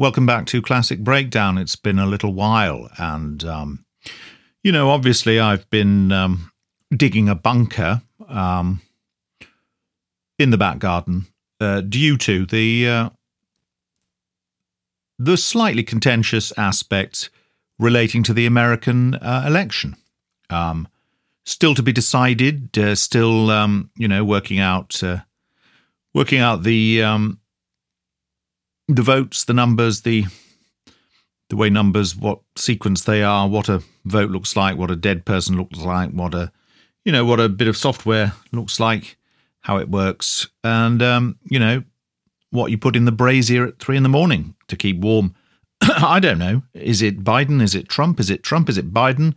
Welcome back to Classic Breakdown. It's been a little while, and um, you know, obviously, I've been um, digging a bunker um, in the back garden uh, due to the uh, the slightly contentious aspects relating to the American uh, election. Um, still to be decided. Uh, still, um, you know, working out uh, working out the um, the votes, the numbers, the the way numbers, what sequence they are, what a vote looks like, what a dead person looks like, what a you know what a bit of software looks like, how it works, and um, you know what you put in the brazier at three in the morning to keep warm. I don't know. Is it Biden? Is it Trump? Is it Trump? Is it Biden?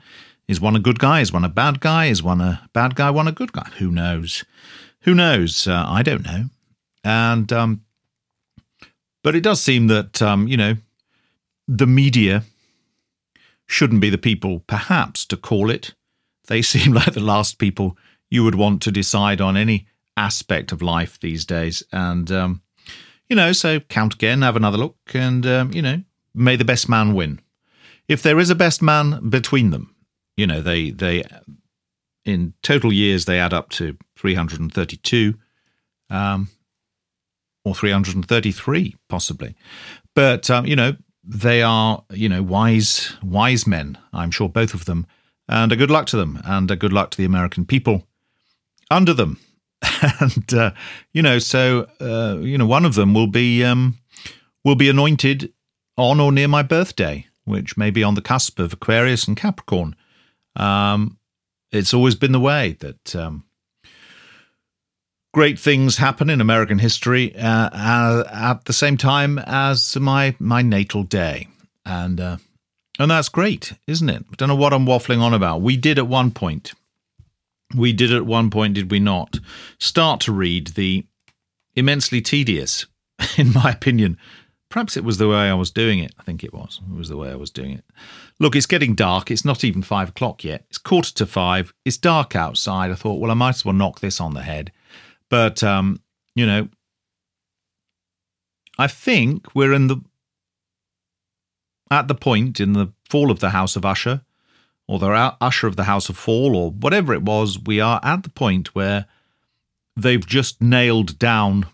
Is one a good guy? Is one a bad guy? Is one a bad guy? One a good guy? Who knows? Who knows? Uh, I don't know. And um, but it does seem that, um, you know, the media shouldn't be the people, perhaps, to call it. They seem like the last people you would want to decide on any aspect of life these days. And, um, you know, so count again, have another look, and, um, you know, may the best man win. If there is a best man between them, you know, they, they, in total years, they add up to 332. Um, or 333 possibly. But um, you know, they are you know wise wise men. I'm sure both of them, and a good luck to them, and a good luck to the American people under them. and uh, you know, so uh, you know, one of them will be um, will be anointed on or near my birthday, which may be on the cusp of Aquarius and Capricorn. Um, it's always been the way that um, great things happen in American history uh, uh, at the same time as my my natal day, and uh, and that's great, isn't it? I don't know what I'm waffling on about. We did at one point, we did at one point, did we not? Start to read the immensely tedious, in my opinion. Perhaps it was the way I was doing it. I think it was. It was the way I was doing it. Look, it's getting dark. It's not even five o'clock yet. It's quarter to five. It's dark outside. I thought, well, I might as well knock this on the head but um, you know, I think we're in the at the point in the fall of the House of Usher, or the Usher of the House of Fall, or whatever it was. We are at the point where they've just nailed down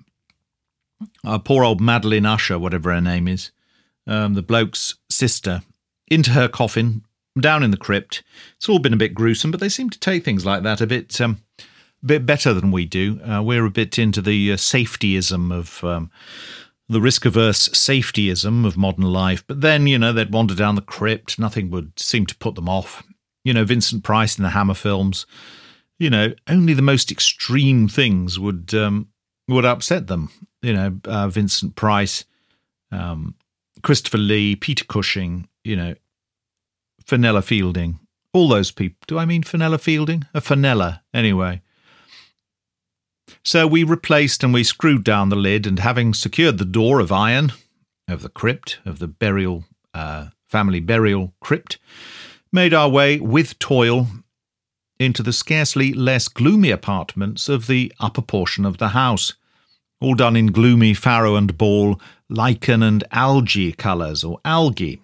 uh, poor old Madeline Usher, whatever her name is, um, the bloke's sister, into her coffin down in the crypt. It's all been a bit gruesome, but they seem to take things like that a bit um, bit better than we do. Uh, we're a bit into the uh, safetyism of um, the risk averse safetyism of modern life. But then, you know, they'd wander down the crypt. Nothing would seem to put them off. You know, Vincent Price in the Hammer films. You know, only the most extreme things would um, would upset them. You know, uh, Vincent Price, um, Christopher Lee, Peter Cushing. You know, Fenella Fielding. All those people. Do I mean Fenella Fielding? A Fenella, anyway. So we replaced and we screwed down the lid, and having secured the door of iron of the crypt, of the burial, uh, family burial crypt, made our way with toil into the scarcely less gloomy apartments of the upper portion of the house, all done in gloomy farrow and ball, lichen and algae colours, or algae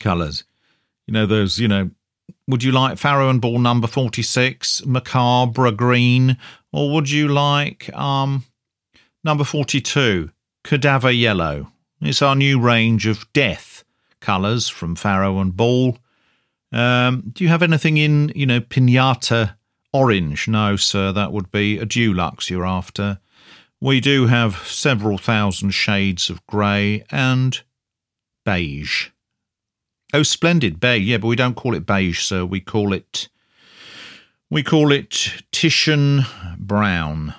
colours. You know, those, you know, would you like Farrow and Ball number 46, Macabre Green, or would you like um, number 42, Cadaver Yellow? It's our new range of death colours from Farrow and Ball. Um, do you have anything in, you know, pinata orange? No, sir, that would be a Dulux you're after. We do have several thousand shades of grey and beige. Oh, splendid, beige. Yeah, but we don't call it beige, sir. We call it we call it Titian Brown.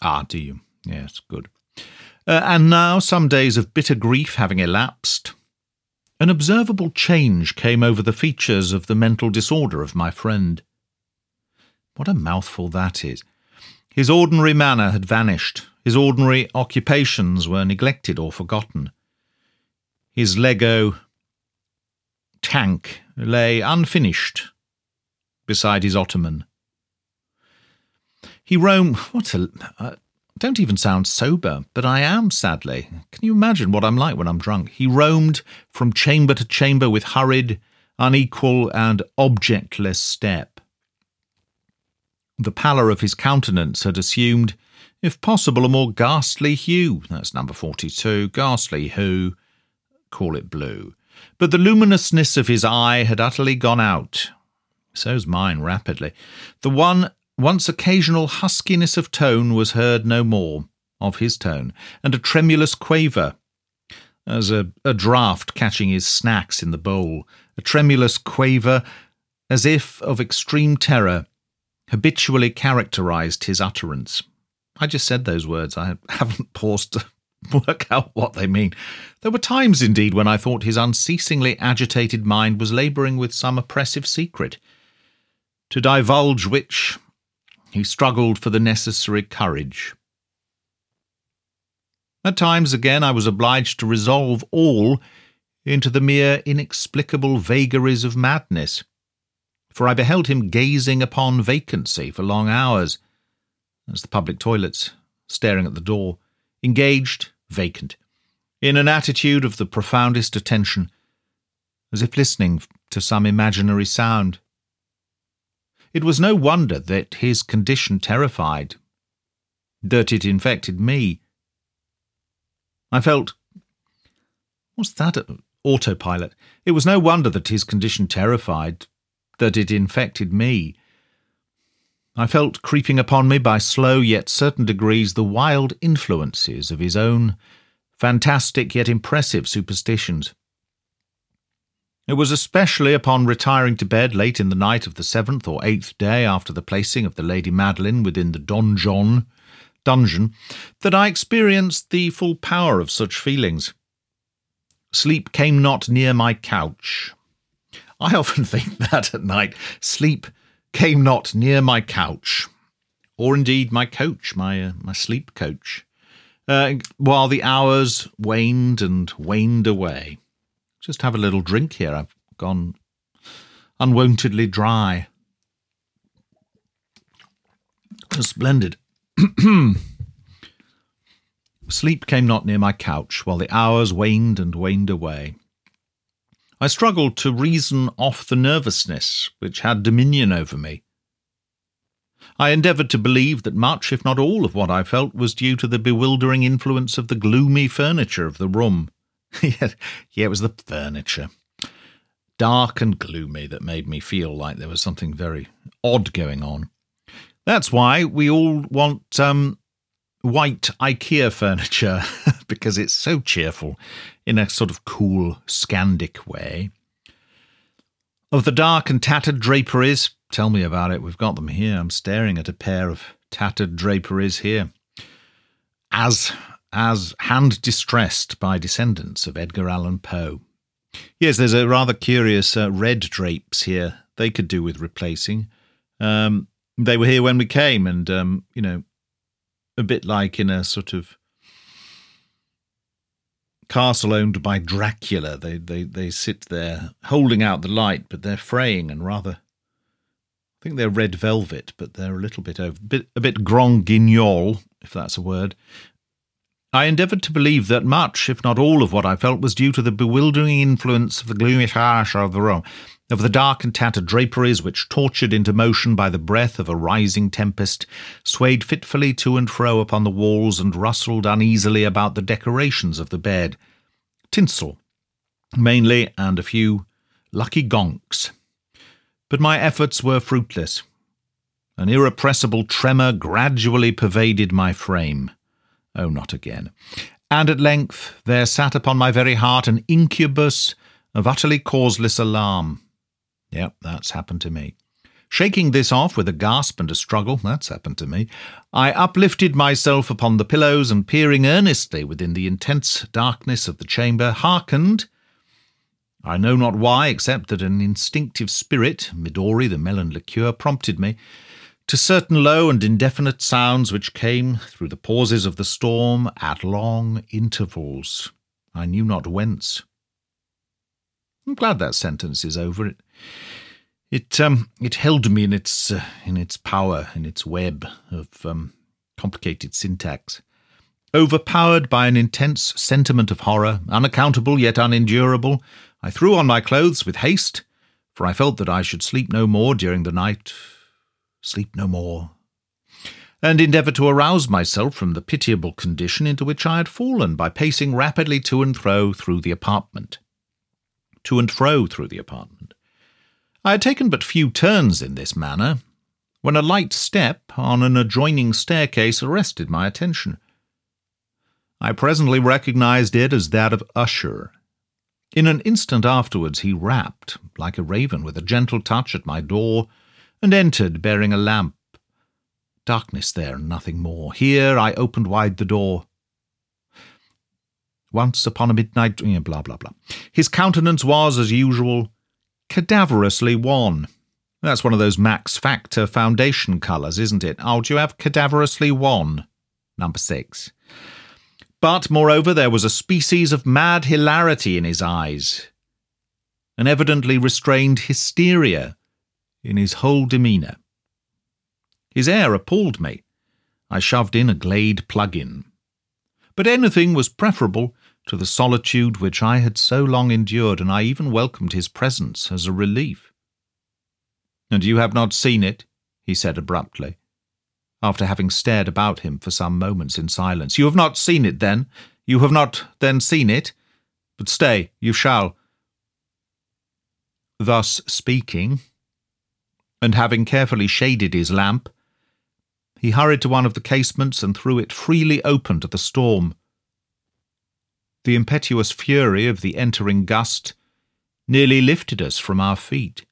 Ah, do you? Yes, good. Uh, and now, some days of bitter grief having elapsed, an observable change came over the features of the mental disorder of my friend. What a mouthful that is. His ordinary manner had vanished. His ordinary occupations were neglected or forgotten. His Lego tank lay unfinished beside his ottoman. He roamed. What a. Uh, don't even sound sober, but I am, sadly. Can you imagine what I'm like when I'm drunk? He roamed from chamber to chamber with hurried, unequal, and objectless step. The pallor of his countenance had assumed, if possible, a more ghastly hue. That's number 42. Ghastly hue. Call it blue. But the luminousness of his eye had utterly gone out. So's mine rapidly. The one once occasional huskiness of tone was heard no more, of his tone, and a tremulous quaver, as a, a draught catching his snacks in the bowl, a tremulous quaver, as if of extreme terror, habitually characterized his utterance. I just said those words. I haven't paused to work out what they mean. There were times, indeed, when I thought his unceasingly agitated mind was labouring with some oppressive secret, to divulge which he struggled for the necessary courage. At times, again, I was obliged to resolve all into the mere inexplicable vagaries of madness, for I beheld him gazing upon vacancy for long hours, as the public toilets, staring at the door, engaged, vacant, in an attitude of the profoundest attention, as if listening to some imaginary sound. It was no wonder that his condition terrified, that it infected me. I felt. What's that? Uh, autopilot. It was no wonder that his condition terrified, that it infected me. I felt creeping upon me by slow yet certain degrees the wild influences of his own fantastic yet impressive superstitions. It was especially upon retiring to bed late in the night of the seventh or eighth day after the placing of the Lady Madeline within the donjon dungeon that I experienced the full power of such feelings. Sleep came not near my couch. I often think that at night. Sleep came not near my couch, or indeed my coach, my uh, my sleep coach, uh, while the hours waned and waned away just have a little drink here. I've gone unwontedly dry. Splendid. Sleep came not near my couch while the hours waned and waned away. I struggled to reason off the nervousness which had dominion over me. I endeavoured to believe that much, if not all, of what I felt was due to the bewildering influence of the gloomy furniture of the room. yeah, it was the furniture. Dark and gloomy that made me feel like there was something very odd going on. That's why we all want um, white IKEA furniture, because it's so cheerful in a sort of cool, Scandic way. Of the dark and tattered draperies, tell me about it. We've got them here. I'm staring at a pair of tattered draperies here. As as hand distressed by descendants of Edgar Allan Poe. Yes, there's a rather curious uh, red drapes here. They could do with replacing. Um, they were here when we came, and um, you know, a bit like in a sort of castle owned by Dracula. They they they sit there holding out the light, but they're fraying and rather. I think they're red velvet, but they're a little bit over, bit a bit grand guignol, if that's a word, I endeavoured to believe that much, if not all, of what I felt was due to the bewildering influence of the gloomy hush of the room, of the dark and tattered draperies which, tortured into motion by the breath of a rising tempest, swayed fitfully to and fro upon the walls and rustled uneasily about the decorations of the bed. Tinsel, mainly, and a few lucky gonks. But my efforts were fruitless. An irrepressible tremor gradually pervaded my frame. Oh, not again. And at length there sat upon my very heart an incubus of utterly causeless alarm. Yep, that's happened to me. Shaking this off with a gasp and a struggle, that's happened to me, I uplifted myself upon the pillows and peering earnestly within the intense darkness of the chamber, hearkened. I know not why, except that an instinctive spirit, Midori the melon liqueur, prompted me, to certain low and indefinite sounds which came through the pauses of the storm at long intervals. I knew not whence. I'm glad that sentence is over. It, it, um, it held me in its, uh, in its power, in its web of um, Complicated syntax. Overpowered by an intense sentiment of horror, unaccountable yet unendurable, I threw on my clothes with haste, for I felt that I should sleep no more during the night. Sleep no more. And endeavoured to arouse myself from the pitiable condition into which I had fallen by pacing rapidly to and fro through the apartment. To and fro through the apartment. I had taken but few turns in this manner, when a light step on an adjoining staircase arrested my attention. I presently recognized it as that of Usher. In an instant afterwards he rapped, like a raven, with a gentle touch at my door, and entered bearing a lamp. Darkness there, and nothing more. Here I opened wide the door. Once upon a midnight, eh, blah, blah, blah. His countenance was, as usual, cadaverously wan. That's one of those Max Factor foundation colours, isn't it? Oh, do you have cadaverously wan? Number six. But, moreover, there was a species of mad hilarity in his eyes, an evidently restrained hysteria in his whole demeanour. His air appalled me. I shoved in a Glade plug-in. But anything was preferable to the solitude which I had so long endured, and I even welcomed his presence as a relief. And you have not seen it? he said abruptly after having stared about him for some moments in silence. You have not seen it, then? You have not then seen it? But stay, you shall. Thus speaking, and having carefully shaded his lamp, he hurried to one of the casements and threw it freely open to the storm. The impetuous fury of the entering gust nearly lifted us from our feet.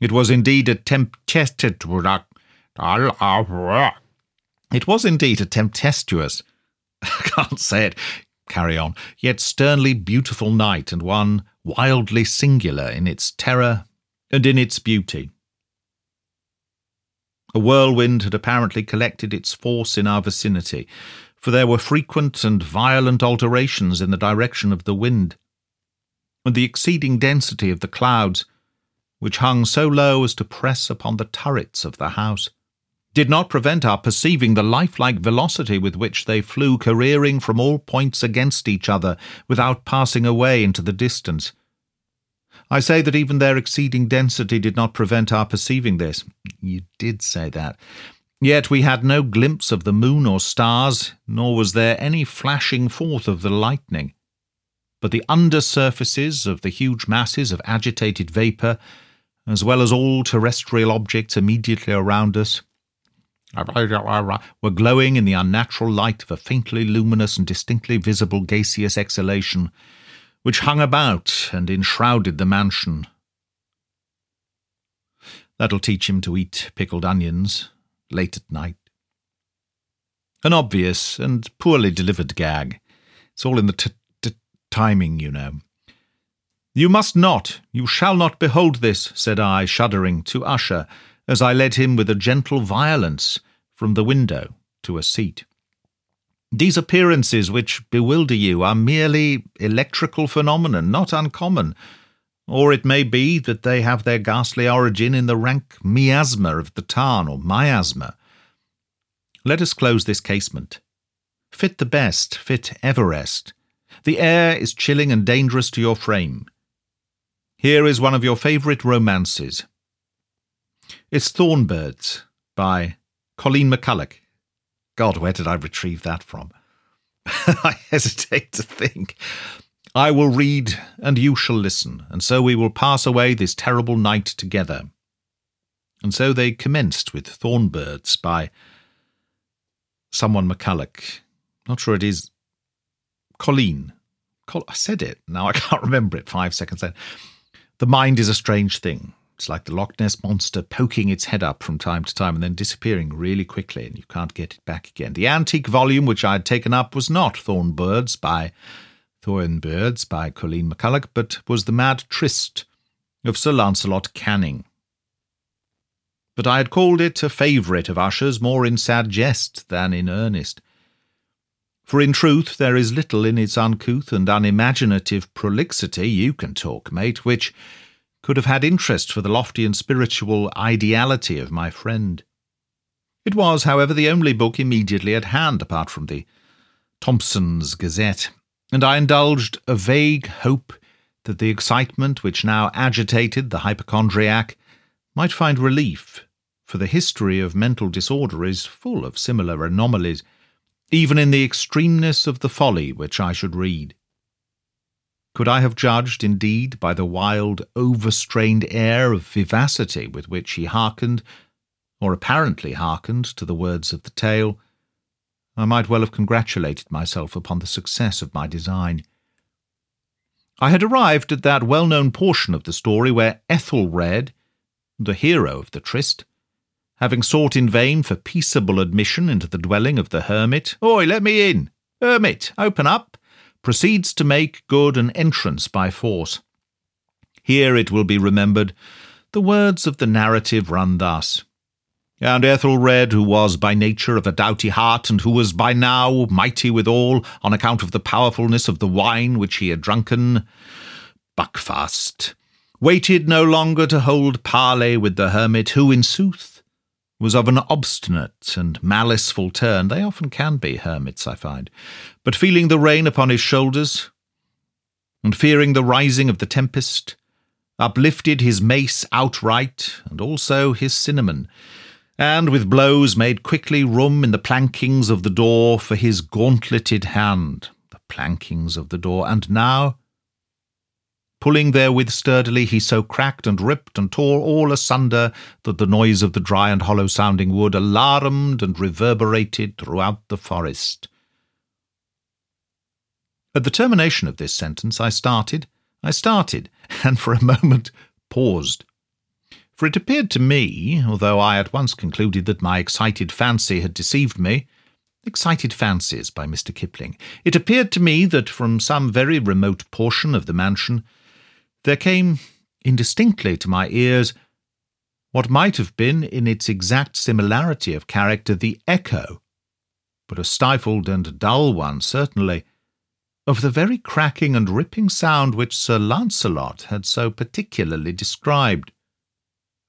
It was indeed a tempest it was indeed a tempestuous, I can't say it, carry on, yet sternly beautiful night, and one wildly singular in its terror and in its beauty. A whirlwind had apparently collected its force in our vicinity, for there were frequent and violent alterations in the direction of the wind, and the exceeding density of the clouds, which hung so low as to press upon the turrets of the house did not prevent our perceiving the lifelike velocity with which they flew careering from all points against each other without passing away into the distance. I say that even their exceeding density did not prevent our perceiving this. You did say that. Yet we had no glimpse of the moon or stars, nor was there any flashing forth of the lightning. But the under surfaces of the huge masses of agitated vapour, as well as all terrestrial objects immediately around us, were glowing in the unnatural light of a faintly luminous and distinctly visible gaseous exhalation, which hung about and enshrouded the mansion. That'll teach him to eat pickled onions late at night. An obvious and poorly delivered gag. It's all in the t- t- timing, you know. You must not, you shall not behold this, said I, shuddering, to Usher, as I led him with a gentle violence from the window to a seat. These appearances which bewilder you are merely electrical phenomena, not uncommon, or it may be that they have their ghastly origin in the rank miasma of the tarn or miasma. Let us close this casement. Fit the best, fit Everest. The air is chilling and dangerous to your frame. Here is one of your favourite romances. It's Thornbirds by Colleen McCullough. God, where did I retrieve that from? I hesitate to think. I will read, and you shall listen, and so we will pass away this terrible night together. And so they commenced with Thornbirds by someone McCullough. Not sure it is Colleen. Col- I said it. Now I can't remember it five seconds then. The mind is a strange thing. It's like the Loch Ness monster poking its head up from time to time and then disappearing really quickly, and you can't get it back again. The antique volume which I had taken up was not Thornbirds by Thornbirds by Colleen McCullough, but was The Mad Tryst of Sir Lancelot Canning. But I had called it a favourite of Usher's more in sad jest than in earnest. For in truth there is little in its uncouth and unimaginative prolixity, you can talk, mate, which could have had interest for the lofty and spiritual ideality of my friend. It was, however, the only book immediately at hand apart from the Thompson's Gazette, and I indulged a vague hope that the excitement which now agitated the hypochondriac might find relief, for the history of mental disorder is full of similar anomalies, even in the extremeness of the folly which I should read. Could I have judged, indeed, by the wild, overstrained air of vivacity with which he hearkened, or apparently hearkened, to the words of the tale, I might well have congratulated myself upon the success of my design. I had arrived at that well known portion of the story where Ethelred, the hero of the tryst, having sought in vain for peaceable admission into the dwelling of the hermit, Oi, let me in! Hermit, open up! proceeds to make good an entrance by force. Here, it will be remembered, the words of the narrative run thus. And Ethelred, who was by nature of a doughty heart, and who was by now mighty withal, on account of the powerfulness of the wine which he had drunken, Buckfast, waited no longer to hold parley with the hermit, who, in sooth, was of an obstinate and maliceful turn. They often can be hermits, I find. But feeling the rain upon his shoulders, and fearing the rising of the tempest, uplifted his mace outright, and also his cinnamon, and with blows made quickly room in the plankings of the door for his gauntleted hand. The plankings of the door, and now, pulling therewith sturdily, he so cracked and ripped and tore all asunder that the noise of the dry and hollow sounding wood alarmed and reverberated throughout the forest. At the termination of this sentence, I started, I started, and for a moment paused for it appeared to me, although I at once concluded that my excited fancy had deceived me, Excited Fancies by Mr. Kipling, it appeared to me that from some very remote portion of the mansion there came indistinctly to my ears what might have been, in its exact similarity of character, the echo, but a stifled and dull one, certainly, of the very cracking and ripping sound which Sir Lancelot had so particularly described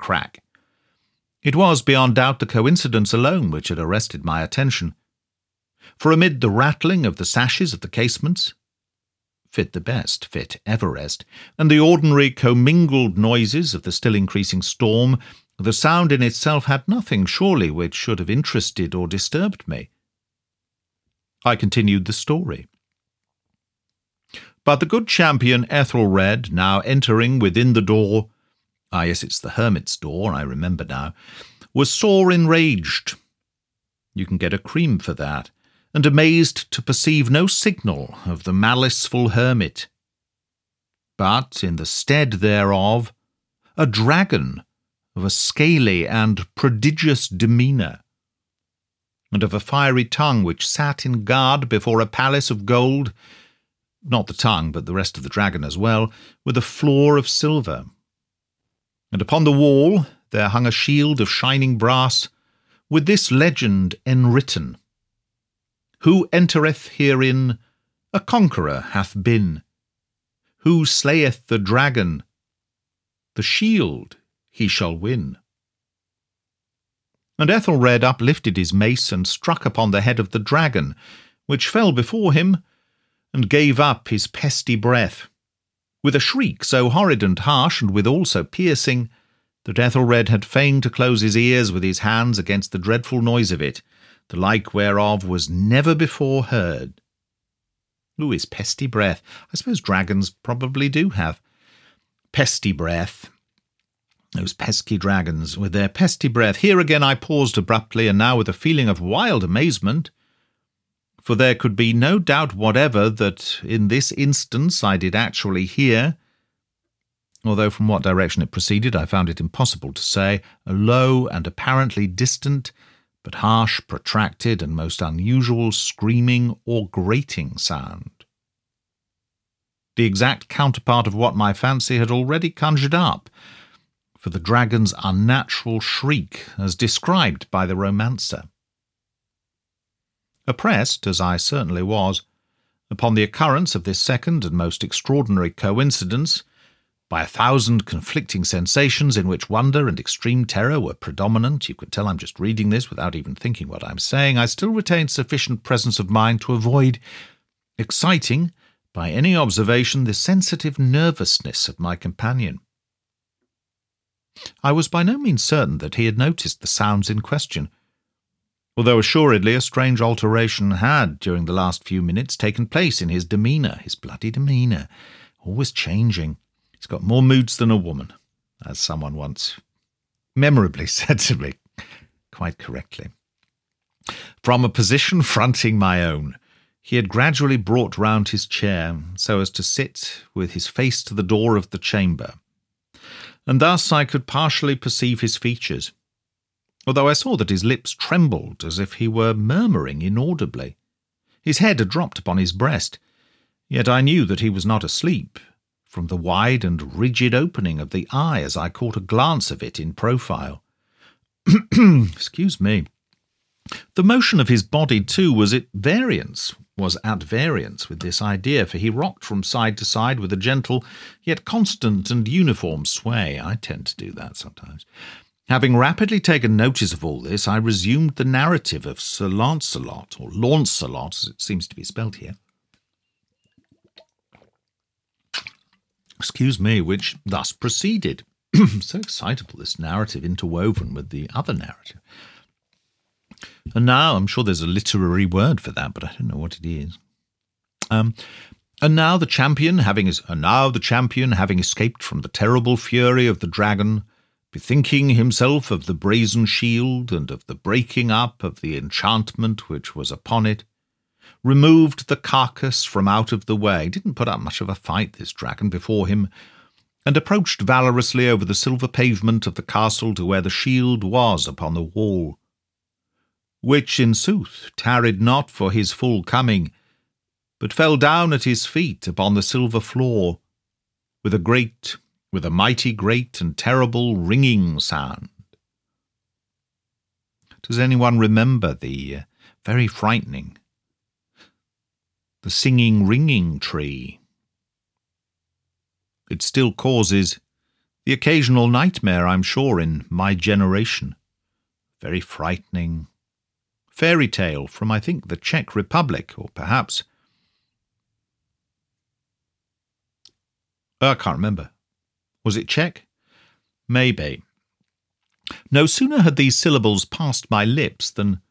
crack. It was, beyond doubt, the coincidence alone which had arrested my attention. For amid the rattling of the sashes of the casements, fit the best, fit Everest, and the ordinary commingled noises of the still increasing storm, the sound in itself had nothing, surely, which should have interested or disturbed me. I continued the story. But the good champion Ethelred, now entering within the door, ah, yes, it's the hermit's door, I remember now, was sore enraged. You can get a cream for that, and amazed to perceive no signal of the maliceful hermit. But in the stead thereof, a dragon of a scaly and prodigious demeanour, and of a fiery tongue which sat in guard before a palace of gold, not the tongue, but the rest of the dragon as well, with a floor of silver and upon the wall there hung a shield of shining brass, with this legend enwritten Who entereth herein, a conqueror hath been. Who slayeth the dragon, the shield he shall win. And Ethelred uplifted his mace and struck upon the head of the dragon, which fell before him, and gave up his pesty breath with a shriek so horrid and harsh, and withal so piercing, that Ethelred had fain to close his ears with his hands against the dreadful noise of it, the like whereof was never before heard. Who is pesty breath? I suppose dragons probably do have pesty breath. Those pesky dragons, with their pesty breath. Here again I paused abruptly, and now with a feeling of wild amazement for there could be no doubt whatever that in this instance I did actually hear, although from what direction it proceeded I found it impossible to say, a low and apparently distant, but harsh, protracted, and most unusual screaming or grating sound. The exact counterpart of what my fancy had already conjured up, for the dragon's unnatural shriek as described by the romancer. Oppressed, as I certainly was, upon the occurrence of this second and most extraordinary coincidence, by a thousand conflicting sensations in which wonder and extreme terror were predominant. You could tell I'm just reading this without even thinking what I'm saying. I still retained sufficient presence of mind to avoid exciting, by any observation, the sensitive nervousness of my companion. I was by no means certain that he had noticed the sounds in question, although assuredly a strange alteration had, during the last few minutes, taken place in his demeanour, his bloody demeanour, always changing. He's got more moods than a woman, as someone once memorably said to me, quite correctly. From a position fronting my own, he had gradually brought round his chair so as to sit with his face to the door of the chamber, and thus I could partially perceive his features, although I saw that his lips trembled as if he were murmuring inaudibly. His head had dropped upon his breast, yet I knew that he was not asleep, from the wide and rigid opening of the eye as I caught a glance of it in profile. Excuse me. The motion of his body, too, was at variance, was at variance with this idea, for he rocked from side to side with a gentle, yet constant and uniform sway. I tend to do that sometimes. Having rapidly taken notice of all this, I resumed the narrative of Sir Launcelot, or Launcelot, as it seems to be spelt here, excuse me, which thus proceeded. so excitable, this narrative interwoven with the other narrative. And now, I'm sure there's a literary word for that, but I don't know what it is. Um, and now the champion, having and now the champion, having escaped from the terrible fury of the dragon, bethinking himself of the brazen shield and of the breaking up of the enchantment which was upon it, removed the carcass from out of the way, didn't put up much of a fight, this dragon, before him, and approached valorously over the silver pavement of the castle to where the shield was upon the wall, which, in sooth, tarried not for his full coming, but fell down at his feet upon the silver floor, with a great, with a mighty great and terrible ringing sound. Does anyone remember the uh, very frightening the singing ringing tree. It still causes the occasional nightmare, I'm sure, in my generation. Very frightening. Fairy tale from, I think, the Czech Republic, or perhaps. Oh, I can't remember. Was it Czech? Maybe. No sooner had these syllables passed my lips than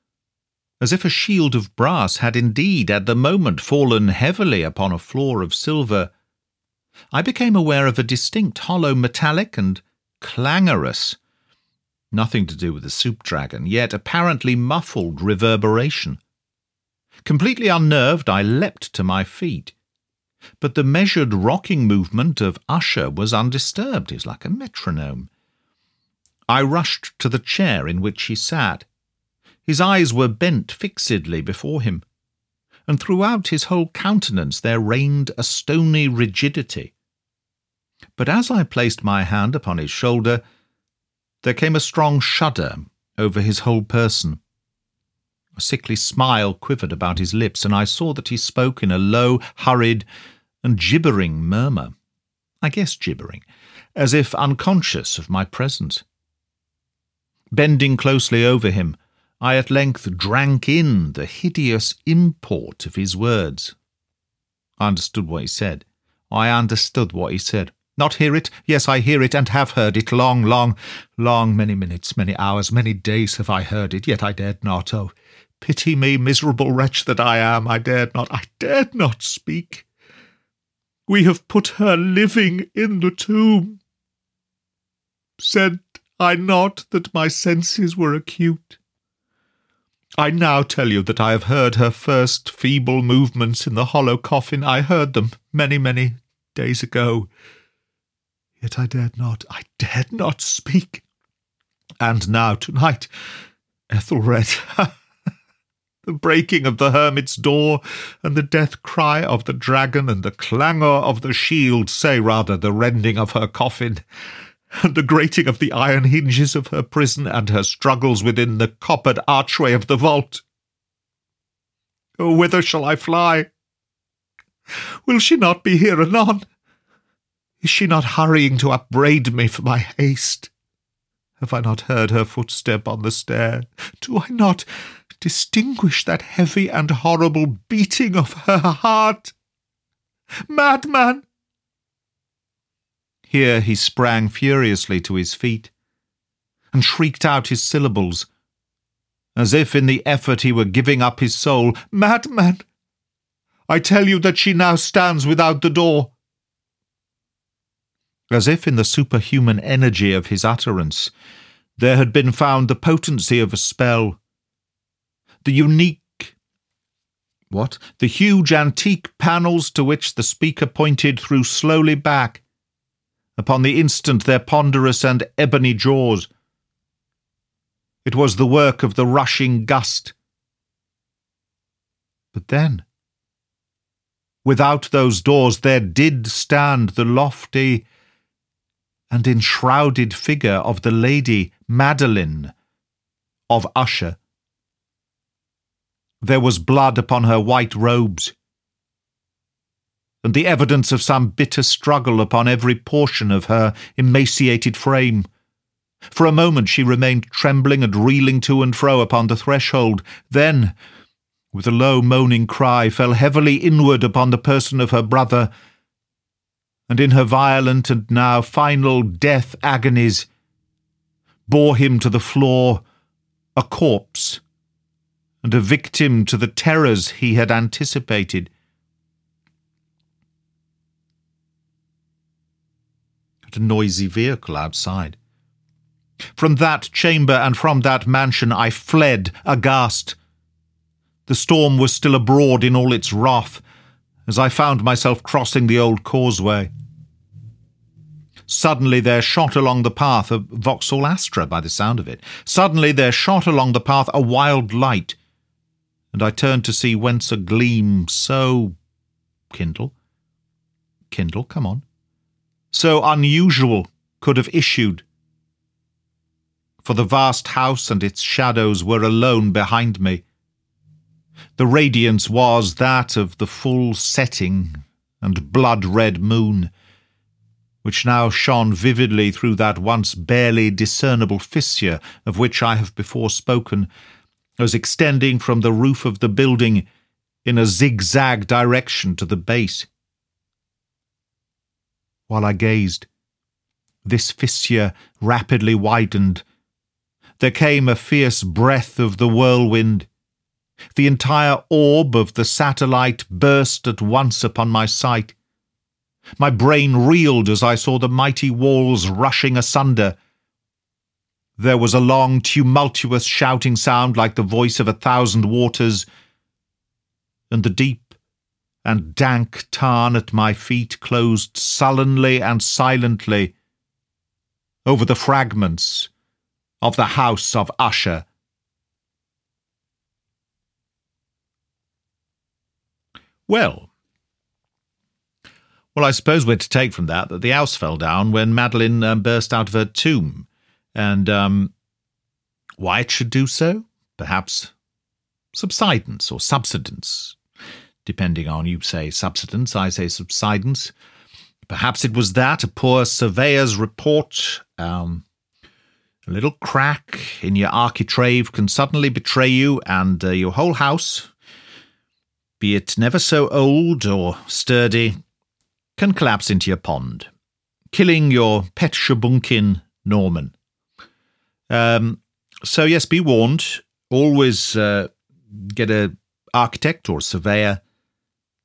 as if a shield of brass had indeed at the moment fallen heavily upon a floor of silver, I became aware of a distinct hollow metallic and clangorous, nothing to do with the soup dragon, yet apparently muffled reverberation. Completely unnerved, I leapt to my feet. But the measured rocking movement of Usher was undisturbed. It was like a metronome. I rushed to the chair in which he sat. His eyes were bent fixedly before him, and throughout his whole countenance there reigned a stony rigidity. But as I placed my hand upon his shoulder, there came a strong shudder over his whole person. A sickly smile quivered about his lips, and I saw that he spoke in a low, hurried, and gibbering murmur. I guess gibbering, as if unconscious of my presence. Bending closely over him, I at length drank in the hideous import of his words. I understood what he said. I understood what he said. Not hear it? Yes, I hear it, and have heard it long, long, long, many minutes, many hours, many days have I heard it, yet I dared not. Oh, pity me, miserable wretch that I am, I dared not, I dared not speak. We have put her living in the tomb. Said I not that my senses were acute? I now tell you that I have heard her first feeble movements in the hollow coffin. I heard them many, many days ago. Yet I dared not, I dared not speak. And now, tonight, Ethelred, the breaking of the hermit's door, and the death cry of the dragon, and the clangour of the shield, say rather the rending of her coffin, and the grating of the iron hinges of her prison, and her struggles within the coppered archway of the vault. Oh, whither shall I fly? Will she not be here anon? Is she not hurrying to upbraid me for my haste? Have I not heard her footstep on the stair? Do I not distinguish that heavy and horrible beating of her heart? Madman! Here he sprang furiously to his feet and shrieked out his syllables, as if in the effort he were giving up his soul. Madman! I tell you that she now stands without the door. As if in the superhuman energy of his utterance, there had been found the potency of a spell, the unique what? The huge antique panels to which the speaker pointed threw slowly back. Upon the instant, their ponderous and ebony jaws. It was the work of the rushing gust. But then, without those doors, there did stand the lofty and enshrouded figure of the Lady Madeline of Usher. There was blood upon her white robes, and the evidence of some bitter struggle upon every portion of her emaciated frame. For a moment she remained trembling and reeling to and fro upon the threshold, then, with a low moaning cry, fell heavily inward upon the person of her brother, and in her violent and now final death agonies, bore him to the floor, a corpse and a victim to the terrors he had anticipated. At a noisy vehicle outside. From that chamber and from that mansion I fled, aghast. The storm was still abroad in all its wrath, as I found myself crossing the old causeway. Suddenly there shot along the path a Vauxhall Astra by the sound of it. Suddenly there shot along the path a wild light and I turned to see whence a gleam so kindle, kindle, come on, so unusual could have issued. For the vast house and its shadows were alone behind me. The radiance was that of the full setting and blood red moon, which now shone vividly through that once barely discernible fissure of which I have before spoken, as extending from the roof of the building in a zigzag direction to the base. While I gazed, this fissure rapidly widened. There came a fierce breath of the whirlwind. The entire orb of the satellite burst at once upon my sight. My brain reeled as I saw the mighty walls rushing asunder there was a long, tumultuous shouting sound like the voice of a thousand waters, and the deep and dank tarn at my feet closed sullenly and silently over the fragments of the house of Usher. Well, well, I suppose we're to take from that that the house fell down when Madeline um, burst out of her tomb. And um, why it should do so? Perhaps subsidence or subsidence, depending on you say subsidence, I say subsidence. Perhaps it was that a poor surveyor's report, um, a little crack in your architrave can suddenly betray you, and uh, your whole house, be it never so old or sturdy, can collapse into your pond, killing your pet Shubunkin Norman. Um, so yes, be warned. Always uh, get a architect or surveyor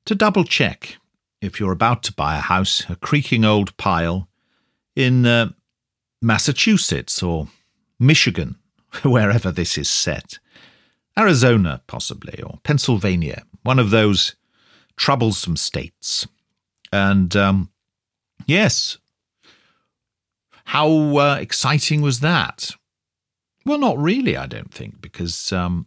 to double check if you're about to buy a house, a creaking old pile in uh, Massachusetts or Michigan, wherever this is set, Arizona possibly, or Pennsylvania, one of those troublesome states. And um, yes, how uh, exciting was that? Well, not really, I don't think, because um,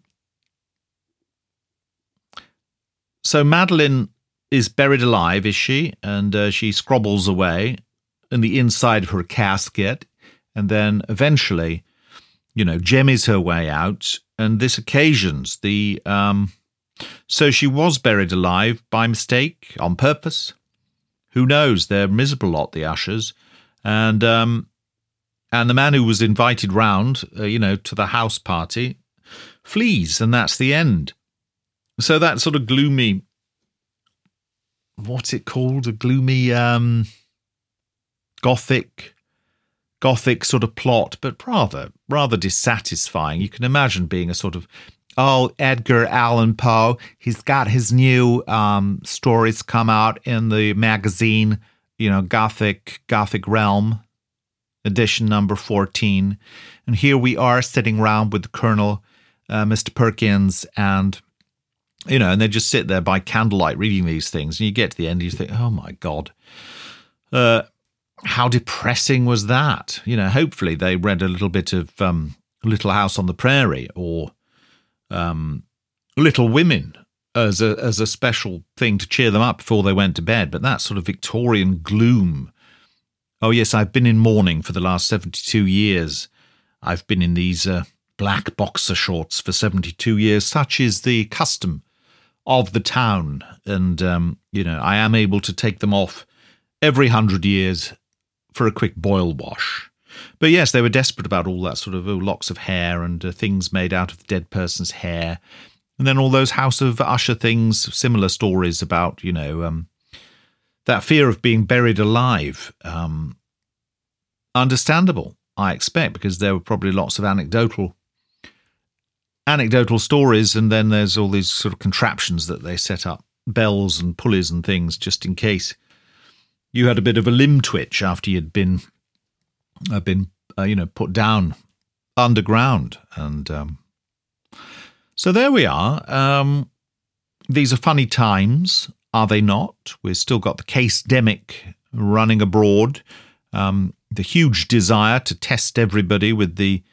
so Madeline is buried alive, is she? And uh, she scrobbles away in the inside of her casket, and then eventually, you know, jemmies her way out, and this occasions the. Um, so she was buried alive by mistake, on purpose. who knows? They're a miserable lot, the ushers, and um, and the man who was invited round, uh, you know, to the house party, flees, and that's the end. So that sort of gloomy, what's it called? A gloomy, um, gothic, gothic sort of plot, but rather, rather dissatisfying. You can imagine being a sort of Oh, Edgar Allan Poe. He's got his new um, stories come out in the magazine, you know, Gothic Gothic Realm, edition number 14. And here we are sitting around with the Colonel, uh, Mr. Perkins, and, you know, and they just sit there by candlelight reading these things. And you get to the end and you think, oh my God. Uh, how depressing was that? You know, hopefully they read a little bit of um, Little House on the Prairie or um, Little Women as a as a special thing to cheer them up before they went to bed. But that sort of Victorian gloom. Oh yes, I've been in mourning for the last seventy two years. I've been in these uh, black boxer shorts for seventy two years. Such is the custom of the town, and um, you know I am able to take them off every hundred years for a quick boil wash. But yes, they were desperate about all that sort of oh, locks of hair and uh, things made out of the dead person's hair. And then all those House of Usher things, similar stories about, you know, um, that fear of being buried alive. Um, understandable, I expect, because there were probably lots of anecdotal anecdotal stories, and then there's all these sort of contraptions that they set up, bells and pulleys and things, just in case you had a bit of a limb twitch after you'd been have been uh, you know put down underground and um, so there we are um, these are funny times are they not we've still got the case demic running abroad um, the huge desire to test everybody with the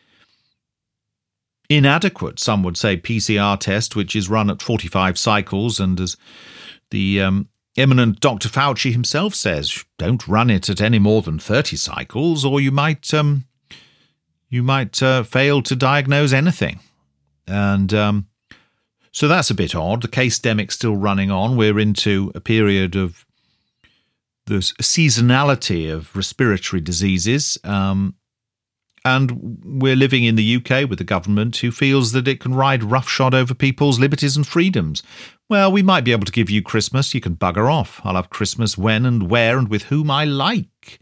inadequate some would say pcr test which is run at 45 cycles and as the um, Eminent Dr. Fauci himself says, don't run it at any more than 30 cycles, or you might um, you might uh, fail to diagnose anything. And um, so that's a bit odd. The case demic's still running on. We're into a period of the seasonality of respiratory diseases. Um, and we're living in the UK with a government who feels that it can ride roughshod over people's liberties and freedoms. Well, we might be able to give you Christmas. You can bugger off. I'll have Christmas when and where and with whom I like.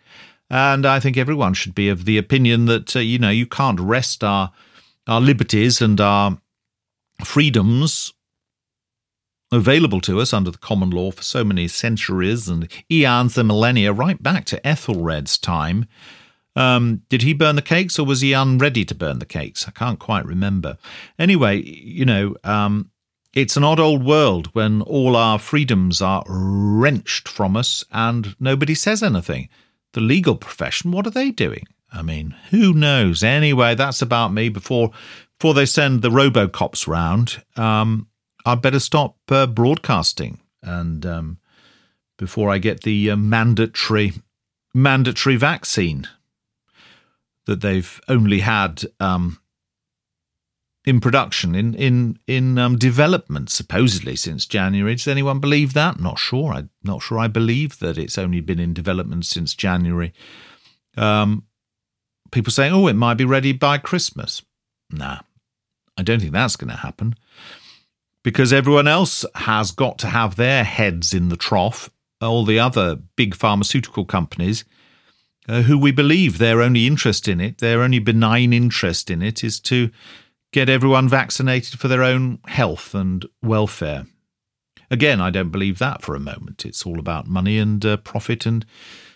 And I think everyone should be of the opinion that, uh, you know, you can't wrest our, our liberties and our freedoms available to us under the common law for so many centuries and eons and millennia, right back to Ethelred's time. Um, did he burn the cakes or was he unready to burn the cakes? I can't quite remember. Anyway, you know, um, it's an odd old world when all our freedoms are wrenched from us and nobody says anything. The legal profession, what are they doing? I mean, who knows? Anyway, that's about me. Before before they send the RoboCops round, um, I'd better stop uh, broadcasting and um, before I get the uh, mandatory mandatory vaccine that they've only had um, in production, in in in um, development, supposedly since January. Does anyone believe that? Not sure. I'm not sure. I believe that it's only been in development since January. Um, people saying, "Oh, it might be ready by Christmas." Nah, I don't think that's going to happen because everyone else has got to have their heads in the trough. All the other big pharmaceutical companies. Uh, who we believe their only interest in it, their only benign interest in it, is to get everyone vaccinated for their own health and welfare. Again, I don't believe that for a moment. It's all about money and uh, profit and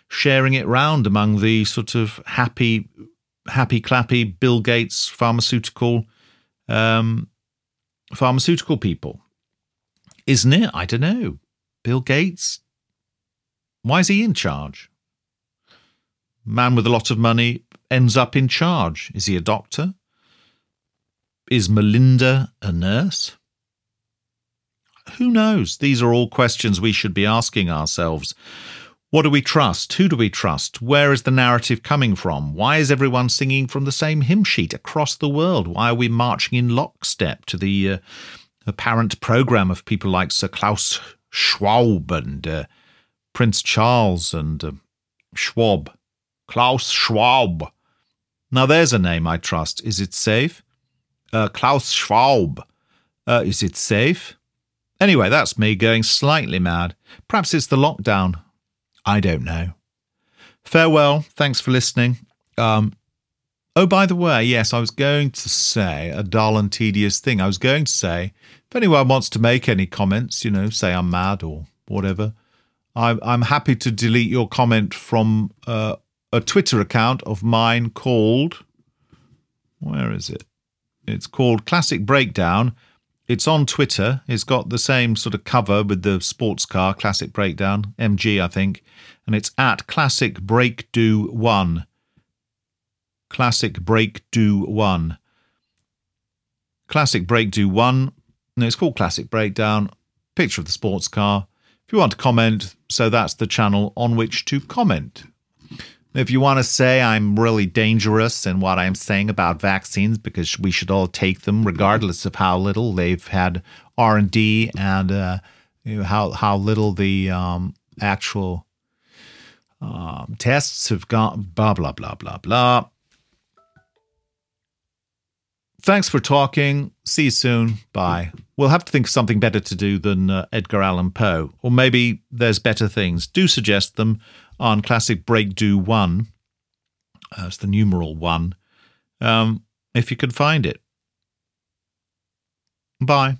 sharing it round among the sort of happy, happy clappy Bill Gates pharmaceutical, um, pharmaceutical people, isn't it? I don't know. Bill Gates. Why is he in charge? Man with a lot of money ends up in charge. Is he a doctor? Is Melinda a nurse? Who knows? These are all questions we should be asking ourselves. What do we trust? Who do we trust? Where is the narrative coming from? Why is everyone singing from the same hymn sheet across the world? Why are we marching in lockstep to the uh, apparent program of people like Sir Klaus Schwab and uh, Prince Charles and uh, Schwab. Klaus Schwab. Now there's a name I trust. Is it safe? Uh, Klaus Schwab. Uh, is it safe? Anyway, that's me going slightly mad. Perhaps it's the lockdown. I don't know. Farewell. Thanks for listening. Um, oh, by the way, yes, I was going to say a dull and tedious thing. I was going to say, if anyone wants to make any comments, you know, say I'm mad or whatever, I'm, I'm happy to delete your comment from uh, a Twitter account of mine called. Where is it? It's called Classic Breakdown. It's on Twitter. It's got the same sort of cover with the sports car, Classic Breakdown, MG, I think. And it's at Classic Break Do 1. Classic Break Do 1. Classic Break Do 1. No, it's called Classic Breakdown. Picture of the sports car. If you want to comment, so that's the channel on which to comment. If you want to say I'm really dangerous in what I'm saying about vaccines because we should all take them regardless of how little they've had R&D and uh, you know, how how little the um, actual um, tests have gone blah blah blah blah blah. Thanks for talking. See you soon. Bye. We'll have to think of something better to do than uh, Edgar Allan Poe, or maybe there's better things. Do suggest them on Classic Break Do 1. Uh, the numeral 1. Um, if you can find it. Bye.